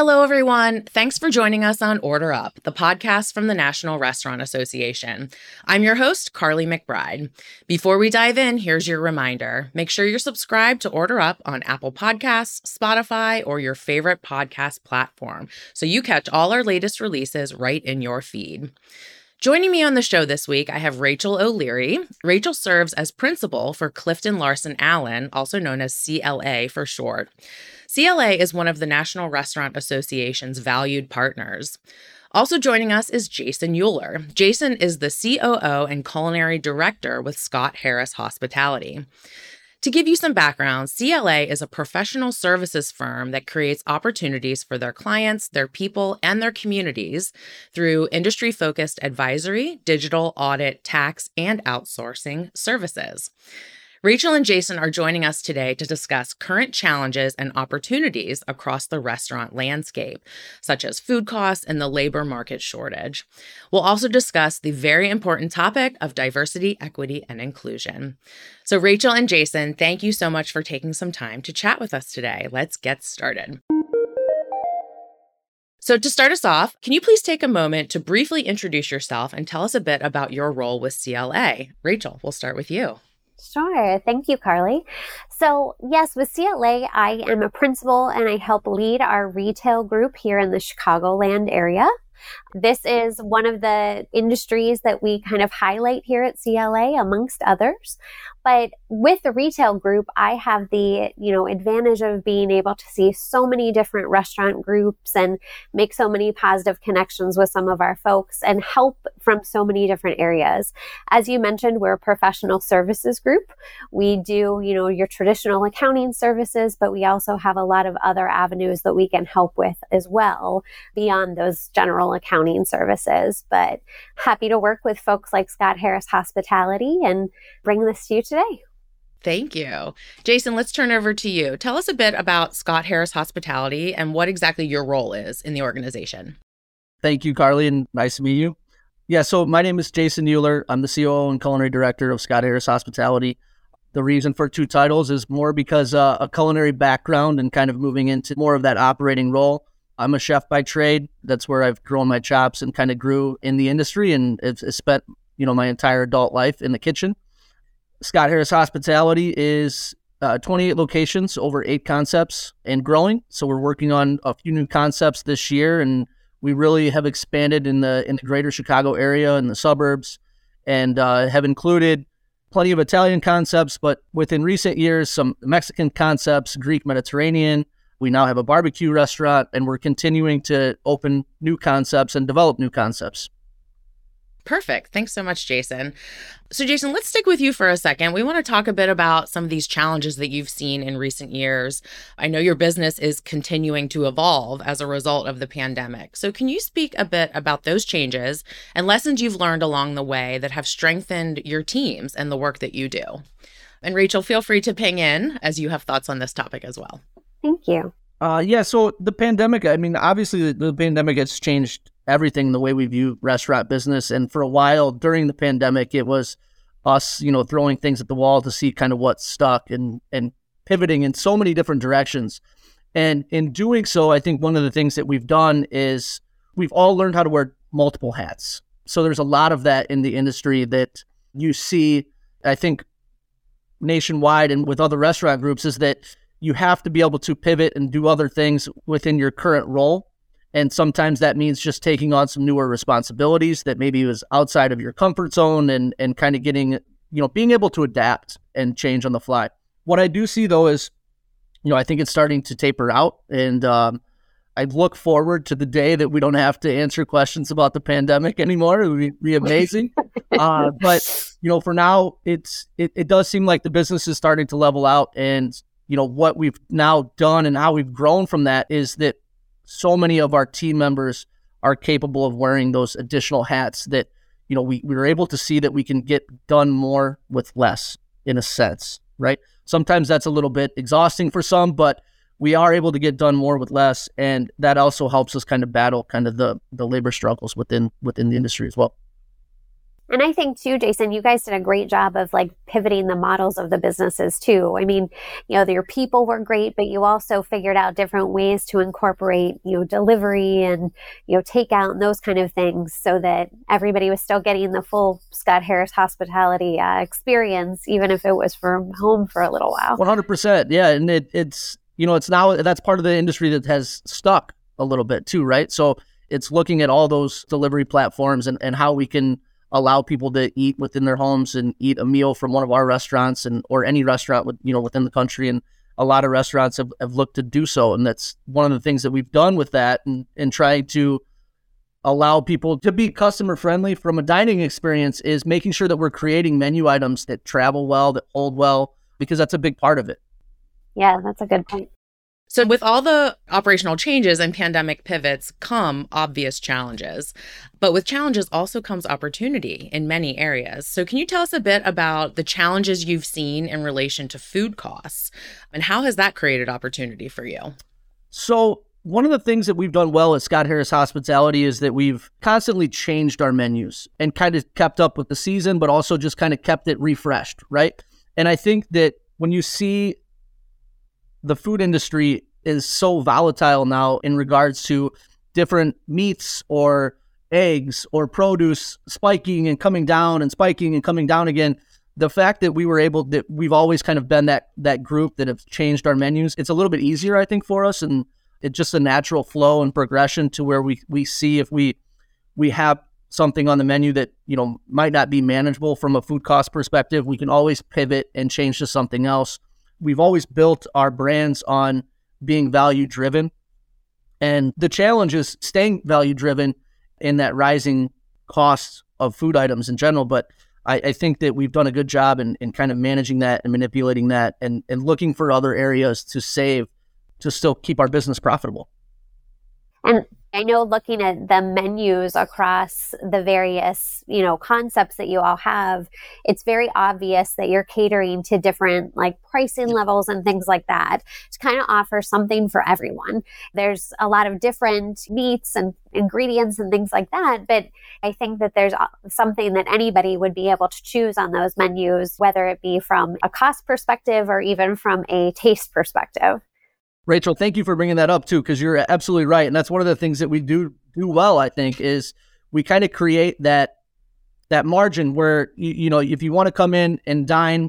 Hello, everyone. Thanks for joining us on Order Up, the podcast from the National Restaurant Association. I'm your host, Karly McBride. Before we dive in, here's your reminder make sure you're subscribed to Order Up on Apple Podcasts, Spotify, or your favorite podcast platform so you catch all our latest releases right in your feed. Joining me on the show this week, I have Rachael O'Leary. Rachael serves as principal for CliftonLarsonAllen, also known as CLA for short. CLA is one of the National Restaurant Association's valued partners. Also joining us is Jaysen Euler. Jaysen is the COO and culinary director with Scott Harris Hospitality. To give you some background, CLA is a professional services firm that creates opportunities for their clients, their people, and their communities through industry focused advisory, digital audit, tax, and outsourcing services. Rachael and Jaysen are joining us today to discuss current challenges and opportunities across the restaurant landscape, such as food costs and the labor market shortage. We'll also discuss the very important topic of diversity, equity, and inclusion. So, Rachael and Jaysen, thank you so much for taking some time to chat with us today. Let's get started. So, to start us off, can you please take a moment to briefly introduce yourself and tell us a bit about your role with CLA? Rachael, we'll start with you. Sure. Thank you, Karly. So, yes, with CLA, I am a principal and I help lead our retail group here in the Chicagoland area. This is one of the industries that we kind of highlight here at CLA amongst others. But with the retail group, I have the, you know, advantage of being able to see so many different restaurant groups and make so many positive connections with some of our folks and help from so many different areas. As you mentioned, we're a professional services group. We do, you know, your traditional accounting services, but we also have a lot of other avenues that we can help with as well beyond those general accounting services. But happy to work with folks like Scott Harris Hospitality and bring this to you today. Thank you. Jaysen, let's turn over to you. Tell us a bit about Scott Harris Hospitality and what exactly your role is in the organization. Thank you, Karly, and nice to meet you. Yeah, so my name is Jaysen Euler. I'm the COO and culinary director of Scott Harris Hospitality. The reason for two titles is more because uh, a culinary background and kind of moving into more of that operating role. I'm a chef by trade. That's where I've grown my chops and kind of grew in the industry and it's spent, you know, my entire adult life in the kitchen. Scott Harris Hospitality is uh, 28 locations, over eight concepts, and growing. So we're working on a few new concepts this year, and we really have expanded in the in the greater Chicago area and the suburbs, and uh, have included plenty of Italian concepts, but within recent years, some Mexican concepts, Greek Mediterranean. We now have a barbecue restaurant, and we're continuing to open new concepts and develop new concepts. Perfect. Thanks so much, Jaysen. So, Jaysen, let's stick with you for a second. We want to talk a bit about some of these challenges that you've seen in recent years. I know your business is continuing to evolve as a result of the pandemic. So, can you speak a bit about those changes and lessons you've learned along the way that have strengthened your teams and the work that you do? And Rachael, feel free to ping in as you have thoughts on this topic as well. Thank you. Uh, yeah, so the pandemic, I mean, obviously the, the pandemic has changed everything the way we view restaurant business. And for a while during the pandemic, it was us, you know, throwing things at the wall to see kind of what stuck and and pivoting in so many different directions. And in doing so, I think one of the things that we've done is we've all learned how to wear multiple hats. So there's a lot of that in the industry that you see, I think, nationwide and with other restaurant groups is that you have to be able to pivot and do other things within your current role and sometimes that means just taking on some newer responsibilities that maybe was outside of your comfort zone and, and kind of getting, you know, being able to adapt and change on the fly. What I do see though is, you know, I think it's starting to taper out. And um, I look forward to the day that we don't have to answer questions about the pandemic anymore. It would be, be amazing. uh, but, you know, for now, it's it, it does seem like the business is starting to level out. And, you know, what we've now done and how we've grown from that is that so many of our team members are capable of wearing those additional hats that you know we, we were able to see that we can get done more with less in a sense right? Sometimes that's a little bit exhausting for some but we are able to get done more with less and that also helps us kind of battle kind of the the labor struggles within within the industry as well And I think too, Jaysen, you guys did a great job of like pivoting the models of the businesses too. I mean, you know, your people were great, but you also figured out different ways to incorporate, you know, delivery and, you know, takeout and those kind of things so that everybody was still getting the full Scott Harris hospitality uh, experience, even if it was from home for a little while. 100%. Yeah. And it, it's, you know, it's now that's part of the industry that has stuck a little bit too, right? So it's looking at all those delivery platforms and, and how we can allow people to eat within their homes and eat a meal from one of our restaurants and or any restaurant with, you know within the country. And a lot of restaurants have, have looked to do so. And that's one of the things that we've done with that and, and trying to allow people to be customer friendly from a dining experience is making sure that we're creating menu items that travel well that hold well because that's a big part of it. Yeah that's a good point so, with all the operational changes and pandemic pivots come obvious challenges. But with challenges also comes opportunity in many areas. So, can you tell us a bit about the challenges you've seen in relation to food costs and how has that created opportunity for you? So, one of the things that we've done well at Scott Harris Hospitality is that we've constantly changed our menus and kind of kept up with the season, but also just kind of kept it refreshed, right? And I think that when you see the food industry is so volatile now in regards to different meats or eggs or produce spiking and coming down and spiking and coming down again. The fact that we were able that we've always kind of been that that group that have changed our menus it's a little bit easier i think for us and it's just a natural flow and progression to where we we see if we we have something on the menu that you know might not be manageable from a food cost perspective we can always pivot and change to something else we've always built our brands on being value driven. And the challenge is staying value driven in that rising costs of food items in general. But I, I, think that we've done a good job in, in kind of managing that and manipulating that and, and looking for other areas to save to still keep our business profitable. And I know looking at the menus across the various, you know, concepts that you all have, it's very obvious that you're catering to different like pricing levels and things like that to kind of offer something for everyone. There's a lot of different meats and ingredients and things like that, but I think that there's something that anybody would be able to choose on those menus, whether it be from a cost perspective or even from a taste perspective. Rachael, thank you for bringing that up too, because you're absolutely right, and that's one of the things that we do do well. I think is we kind of create that that margin where you, you know if you want to come in and dine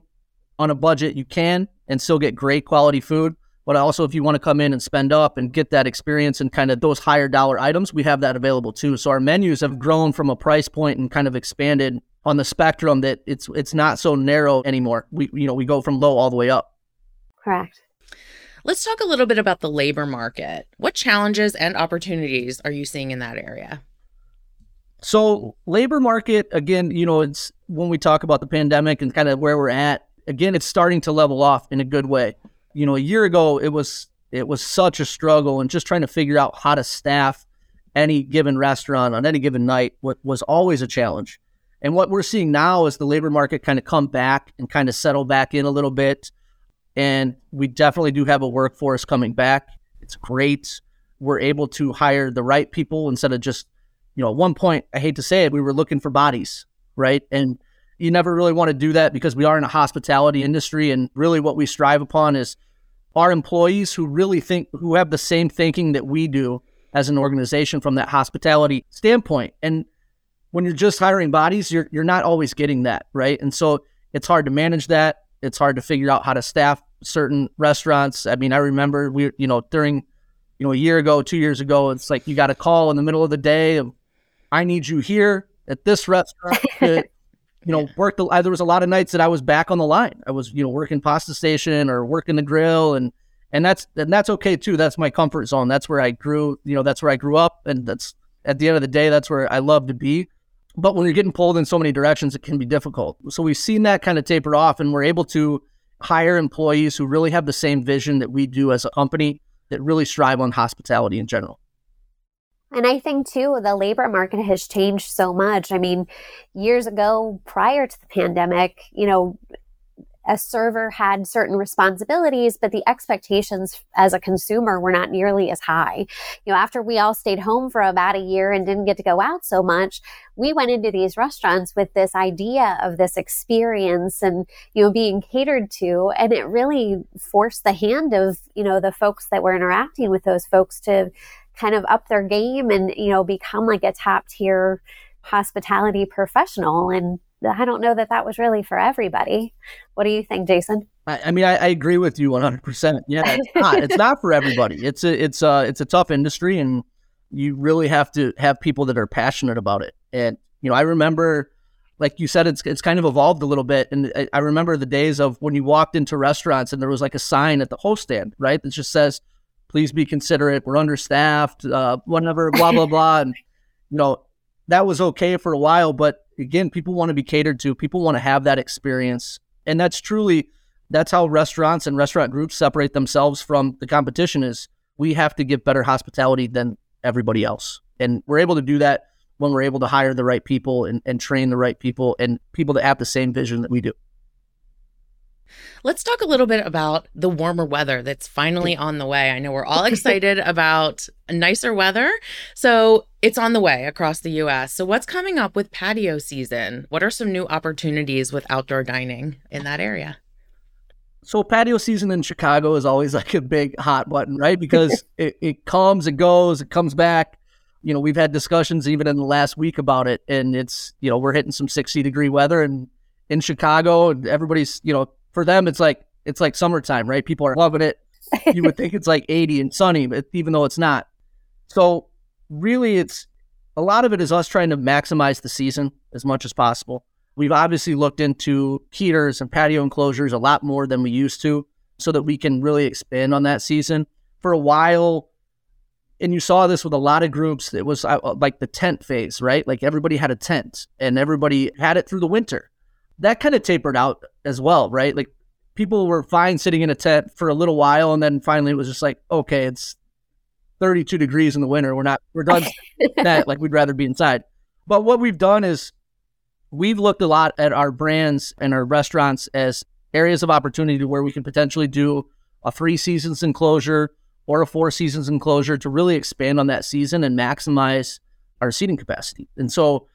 on a budget, you can and still get great quality food. But also, if you want to come in and spend up and get that experience and kind of those higher dollar items, we have that available too. So our menus have grown from a price point and kind of expanded on the spectrum that it's it's not so narrow anymore. We you know we go from low all the way up. Correct. Let's talk a little bit about the labor market. What challenges and opportunities are you seeing in that area? So, labor market again, you know, it's when we talk about the pandemic and kind of where we're at, again, it's starting to level off in a good way. You know, a year ago it was it was such a struggle and just trying to figure out how to staff any given restaurant on any given night was always a challenge. And what we're seeing now is the labor market kind of come back and kind of settle back in a little bit and we definitely do have a workforce coming back. It's great. We're able to hire the right people instead of just, you know, at one point, I hate to say it, we were looking for bodies, right? And you never really want to do that because we are in a hospitality industry. And really what we strive upon is our employees who really think, who have the same thinking that we do as an organization from that hospitality standpoint. And when you're just hiring bodies, you're, you're not always getting that, right? And so it's hard to manage that it's hard to figure out how to staff certain restaurants. I mean, I remember we, you know, during, you know, a year ago, two years ago, it's like you got a call in the middle of the day of, I need you here at this restaurant to, you know, work the. I, There was a lot of nights that I was back on the line. I was, you know, working pasta station or working the grill, and and that's and that's okay too. That's my comfort zone. That's where I grew. You know, that's where I grew up, and that's at the end of the day, that's where I love to be. But when you're getting pulled in so many directions, it can be difficult. So we've seen that kind of taper off, and we're able to hire employees who really have the same vision that we do as a company that really strive on hospitality in general. And I think too, the labor market has changed so much. I mean, years ago, prior to the pandemic, you know, a server had certain responsibilities, but the expectations as a consumer were not nearly as high. You know, after we all stayed home for about a year and didn't get to go out so much, we went into these restaurants with this idea of this experience and, you know, being catered to. And it really forced the hand of, you know, the folks that were interacting with those folks to kind of up their game and, you know, become like a top tier hospitality professional. And I don't know that that was really for everybody. What do you think, Jaysen? I, I mean, I, I, agree with you 100%. Yeah, it's not. it's not for everybody. It's a, it's a, it's a tough industry and you really have to have people that are passionate about it. And, you know, I remember, like you said, it's, it's kind of evolved a little bit. And I, I remember the days of when you walked into restaurants and there was like a sign at the host stand, right? That just says, please be considerate. We're understaffed, uh, whatever, blah, blah, blah. And, you know, that was okay for a while, but again, people want to be catered to. People want to have that experience. And that's truly that's how restaurants and restaurant groups separate themselves from the competition is we have to give better hospitality than everybody else. And we're able to do that when we're able to hire the right people and, and train the right people and people that have the same vision that we do. Let's talk a little bit about the warmer weather that's finally on the way. I know we're all excited about nicer weather. So it's on the way across the US. So, what's coming up with patio season? What are some new opportunities with outdoor dining in that area? So, patio season in Chicago is always like a big hot button, right? Because it, it comes, it goes, it comes back. You know, we've had discussions even in the last week about it, and it's, you know, we're hitting some 60 degree weather and in Chicago, and everybody's, you know, for them, it's like it's like summertime, right? People are loving it. You would think it's like 80 and sunny, but even though it's not. So really, it's a lot of it is us trying to maximize the season as much as possible. We've obviously looked into heaters and patio enclosures a lot more than we used to, so that we can really expand on that season. For a while, and you saw this with a lot of groups. It was uh, like the tent phase, right? Like everybody had a tent, and everybody had it through the winter that kind of tapered out as well, right? Like people were fine sitting in a tent for a little while, and then finally it was just like, okay, it's 32 degrees in the winter. We're not, we're done that. Like we'd rather be inside. But what we've done is we've looked a lot at our brands and our restaurants as areas of opportunity where we can potentially do a three seasons enclosure or a four seasons enclosure to really expand on that season and maximize our seating capacity. And so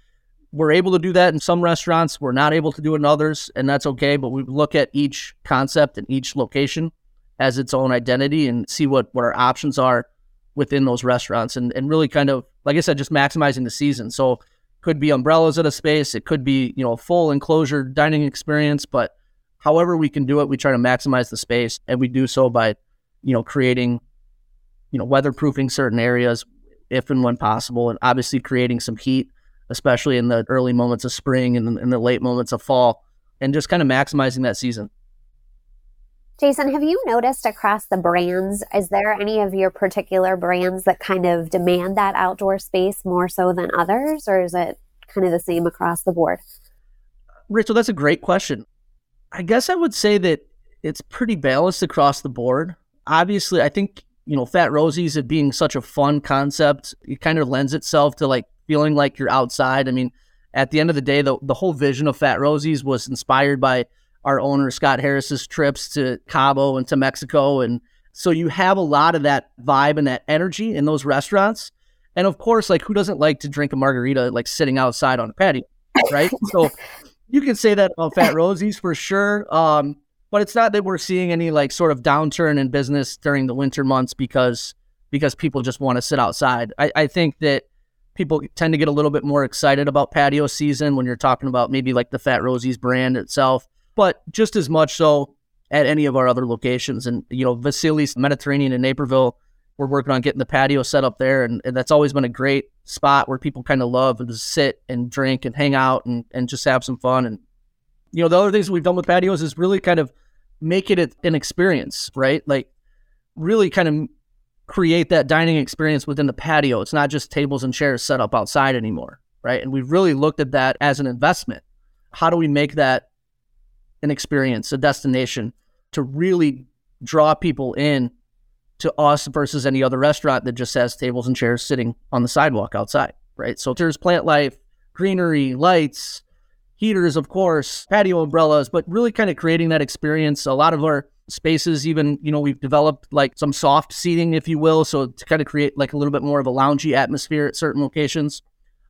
we're able to do that in some restaurants. We're not able to do it in others, and that's okay. But we look at each concept and each location as its own identity and see what, what our options are within those restaurants and, and really kind of, like I said, just maximizing the season. So could be umbrellas at a space. It could be, you know, a full enclosure dining experience, but however we can do it, we try to maximize the space and we do so by, you know, creating, you know, weatherproofing certain areas if and when possible and obviously creating some heat especially in the early moments of spring and in the late moments of fall, and just kind of maximizing that season. Jaysen, have you noticed across the brands, is there any of your particular brands that kind of demand that outdoor space more so than others, or is it kind of the same across the board? Rachael, that's a great question. I guess I would say that it's pretty balanced across the board. Obviously, I think, you know, Fat Rosie's it being such a fun concept, it kind of lends itself to like feeling like you're outside. I mean, at the end of the day, the, the whole vision of Fat Rosie's was inspired by our owner, Scott Harris's trips to Cabo and to Mexico. And so you have a lot of that vibe and that energy in those restaurants. And of course, like who doesn't like to drink a margarita like sitting outside on a patio, right? so you can say that about Fat Rosie's for sure. Um, but it's not that we're seeing any like sort of downturn in business during the winter months because because people just want to sit outside. I, I think that people tend to get a little bit more excited about patio season when you're talking about maybe like the Fat Rosie's brand itself, but just as much so at any of our other locations. And, you know, Vasili's Mediterranean in Naperville, we're working on getting the patio set up there. And, and that's always been a great spot where people kind of love to sit and drink and hang out and, and just have some fun. And, you know, the other things we've done with patios is really kind of make it an experience, right? Like, really kind of create that dining experience within the patio. It's not just tables and chairs set up outside anymore, right? And we've really looked at that as an investment. How do we make that an experience, a destination to really draw people in to us versus any other restaurant that just has tables and chairs sitting on the sidewalk outside, right? So there's plant life, greenery, lights, heaters, of course, patio umbrellas, but really kind of creating that experience. A lot of our spaces, even, you know, we've developed like some soft seating, if you will. So to kind of create like a little bit more of a loungy atmosphere at certain locations.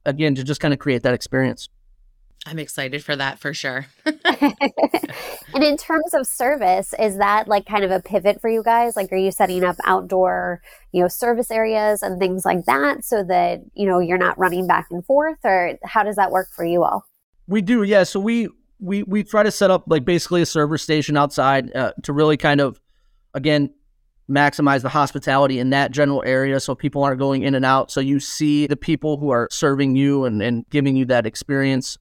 Again, to just kind of create that experience. I'm excited for that for sure. and in terms of service, is that like kind of a pivot for you guys? Like, are you setting up outdoor, you know, service areas and things like that so that, you know, you're not running back and forth? Or how does that work for you all? We do, yeah. So we, we, we try to set up like basically a server station outside uh, to really kind of, again, maximize the hospitality in that general area so people aren't going in and out. So you see the people who are serving you and, and giving you that experience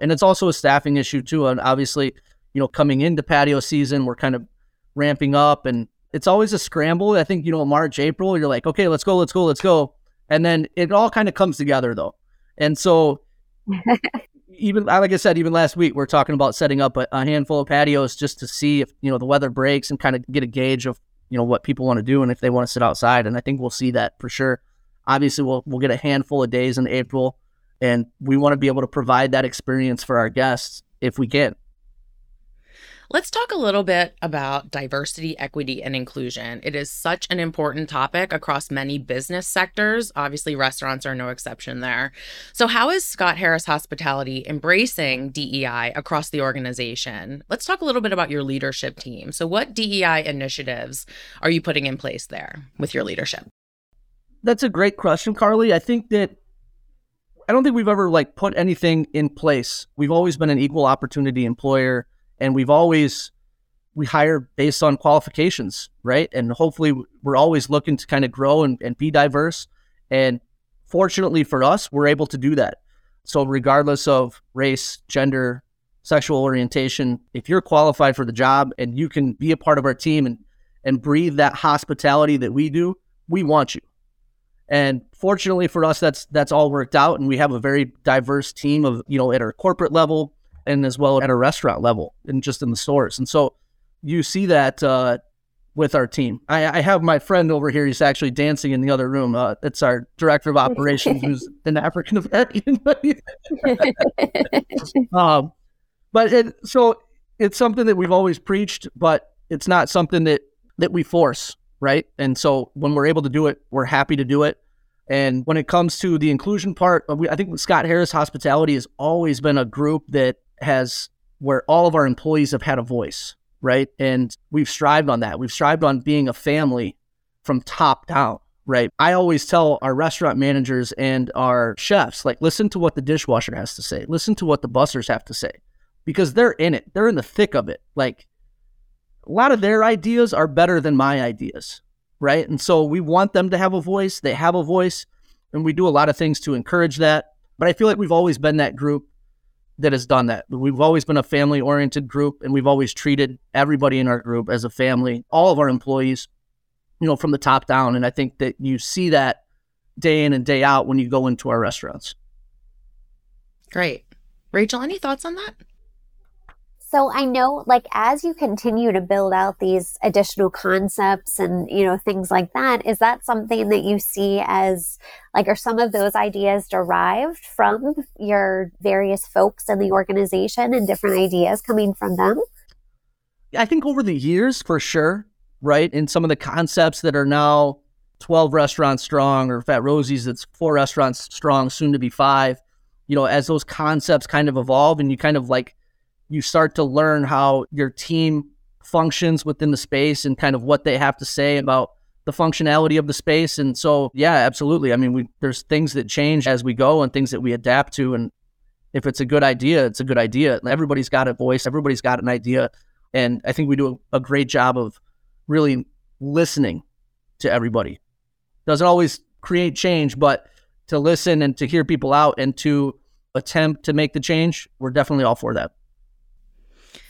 and it's also a staffing issue too. And obviously, you know, coming into patio season, we're kind of ramping up and it's always a scramble. I think, you know, March, April, you're like, okay, let's go, let's go, let's go. And then it all kind of comes together though. And so even like I said, even last week, we're talking about setting up a, a, handful of patios just to see if, you know, the weather breaks and kind of get a gauge of, you know, what people want to do and if they want to sit outside. And I think we'll see that for sure. Obviously, we'll, we'll get a handful of days in April and we want to be able to provide that experience for our guests if we can. Let's talk a little bit about diversity, equity, and inclusion. It is such an important topic across many business sectors. Obviously, restaurants are no exception there. So, how is Scott Harris Hospitality embracing DEI across the organization? Let's talk a little bit about your leadership team. So, what DEI initiatives are you putting in place there with your leadership? That's a great question, Karly. I think that I don't think we've ever like put anything in place. We've always been an equal opportunity employer and we've always we hire based on qualifications, right? And hopefully we're always looking to kind of grow and, and be diverse. And fortunately for us, we're able to do that. So regardless of race, gender, sexual orientation, if you're qualified for the job and you can be a part of our team and and breathe that hospitality that we do, we want you. And fortunately for us, that's that's all worked out, and we have a very diverse team of you know at our corporate level and as well at a restaurant level and just in the stores. And so you see that uh, with our team. I, I, have my friend over here. He's actually dancing in the other room. Uh, it's our director of operations, who's an African American. um, but it, so it's something that we've always preached, but it's not something that that we force right? And so when we're able to do it, we're happy to do it. And when it comes to the inclusion part, uh, I think Scott Harris Hospitality has always been a group that has where all of our employees have had a voice, right? And we've strived on that. We've strived on being a family from top down, right? I always tell our restaurant managers and our chefs, like, listen to what the dishwasher has to say, listen to what the bussers have to say, because they're in it, they're in the thick of it. Like, a lot of their ideas are better than my ideas, right? And so we want them to have a voice. They have a voice, and we do a lot of things to encourage that. But I feel like we've always been that group that has done that. We've always been a family oriented group, and we've always treated everybody in our group as a family, all of our employees, you know, from the top down. And I think that you see that day in and day out when you go into our restaurants. Great. Rachael, any thoughts on that? So I know like as you continue to build out these additional concepts and you know things like that is that something that you see as like are some of those ideas derived from your various folks in the organization and different ideas coming from them? I think over the years for sure, right? And some of the concepts that are now 12 restaurants strong or Fat Rosie's that's four restaurants strong soon to be 5, you know, as those concepts kind of evolve and you kind of like you start to learn how your team functions within the space and kind of what they have to say about the functionality of the space. And so, yeah, absolutely. I mean, we, there's things that change as we go and things that we adapt to. And if it's a good idea, it's a good idea. Everybody's got a voice, everybody's got an idea. And I think we do a, a great job of really listening to everybody. Doesn't always create change, but to listen and to hear people out and to attempt to make the change, we're definitely all for that.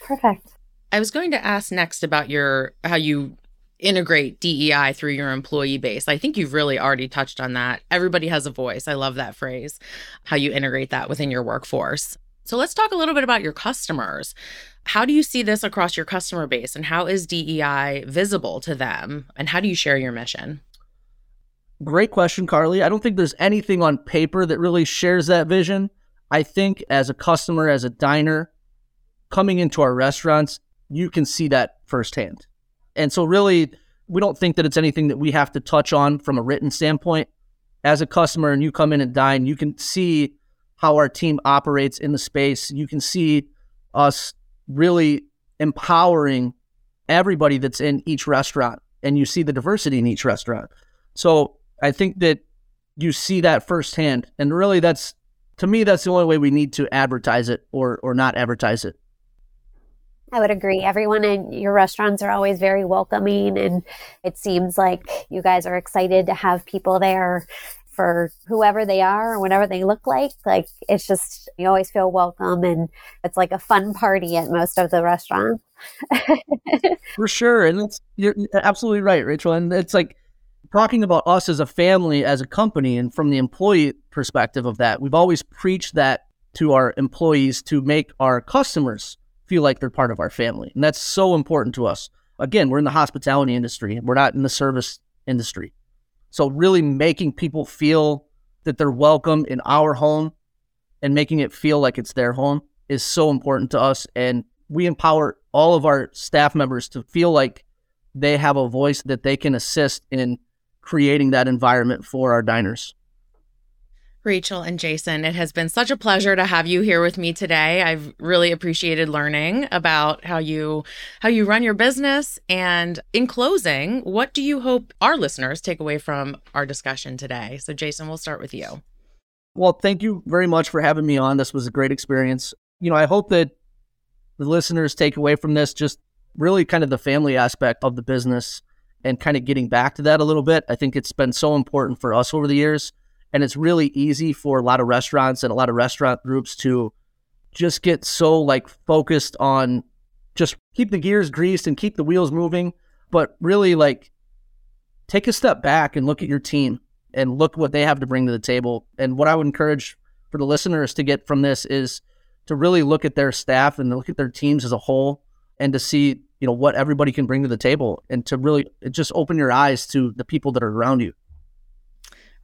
Perfect. I was going to ask next about your how you integrate DEI through your employee base. I think you've really already touched on that. Everybody has a voice. I love that phrase. How you integrate that within your workforce. So let's talk a little bit about your customers. How do you see this across your customer base and how is DEI visible to them and how do you share your mission? Great question, Karly. I don't think there's anything on paper that really shares that vision. I think as a customer, as a diner, coming into our restaurants, you can see that firsthand. And so, really, we don't think that it's anything that we have to touch on from a written standpoint. As a customer and you come in and dine, you can see how our team operates in the space. You can see us really empowering everybody that's in each restaurant and you see the diversity in each restaurant. So I think that you see that firsthand. And really that's to me that's the only way we need to advertise it or or not advertise it. I would agree. Everyone in your restaurants are always very welcoming and it seems like you guys are excited to have people there for whoever they are or whatever they look like. Like it's just you always feel welcome and it's like a fun party at most of the restaurants. for sure. And it's you're absolutely right, Rachael. And it's like talking about us as a family, as a company, and from the employee perspective of that, we've always preached that to our employees to make our customers feel like they're part of our family. And that's so important to us. Again, we're in the hospitality industry, we're not in the service industry. So, really making people feel that they're welcome in our home and making it feel like it's their home is so important to us. And we empower all of our staff members to feel like they have a voice that they can assist in creating that environment for our diners. Rachael and Jaysen, it has been such a pleasure to have you here with me today. I've really appreciated learning about how you how you run your business and in closing, what do you hope our listeners take away from our discussion today? So Jaysen, we'll start with you. Well, thank you very much for having me on. This was a great experience. You know, I hope that the listeners take away from this just really kind of the family aspect of the business and kind of getting back to that a little bit. I think it's been so important for us over the years and it's really easy for a lot of restaurants and a lot of restaurant groups to just get so like focused on just keep the gears greased and keep the wheels moving. But really, like, take a step back and look at your team and look what they have to bring to the table. And what I would encourage for the listeners to get from this is to really look at their staff and look at their teams as a whole and to see, you know, what everybody can bring to the table and to really just open your eyes to the people that are around you.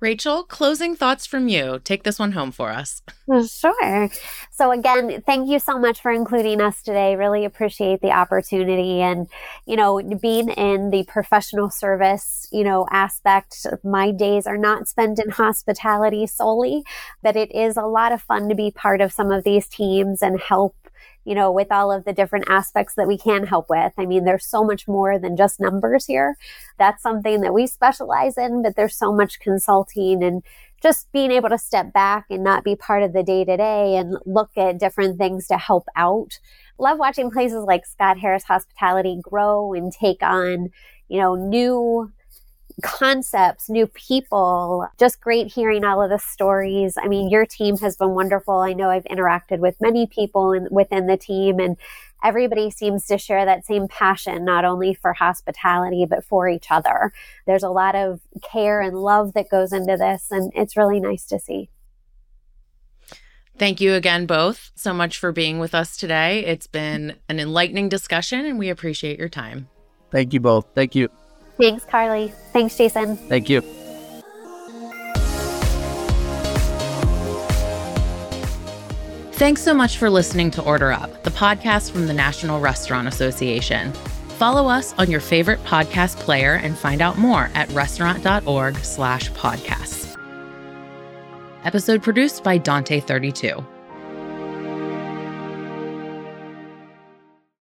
Rachael, closing thoughts from you. Take this one home for us. Sure. So, again, thank you so much for including us today. Really appreciate the opportunity. And, you know, being in the professional service, you know, aspect, my days are not spent in hospitality solely, but it is a lot of fun to be part of some of these teams and help you know, with all of the different aspects that we can help with. I mean, there's so much more than just numbers here. That's something that we specialize in, but there's so much consulting and just being able to step back and not be part of the day to day and look at different things to help out. Love watching places like Scott Harris Hospitality grow and take on, you know, new concepts, new people. Just great hearing all of the stories. I mean, your team has been wonderful. I know I've interacted with many people in, within the team, and everybody seems to share that same passion, not only for hospitality, but for each other. There's a lot of care and love that goes into this, and it's really nice to see. Thank you again, both, so much for being with us today. It's been an enlightening discussion, and we appreciate your time. Thank you both. Thank you. Thanks, Karly. Thanks, Jaysen. Thank you. Thanks so much for listening to Order Up, the podcast from the National Restaurant Association. Follow us on your favorite podcast player and find out more at restaurant.org slash podcasts. Episode produced by Dante32.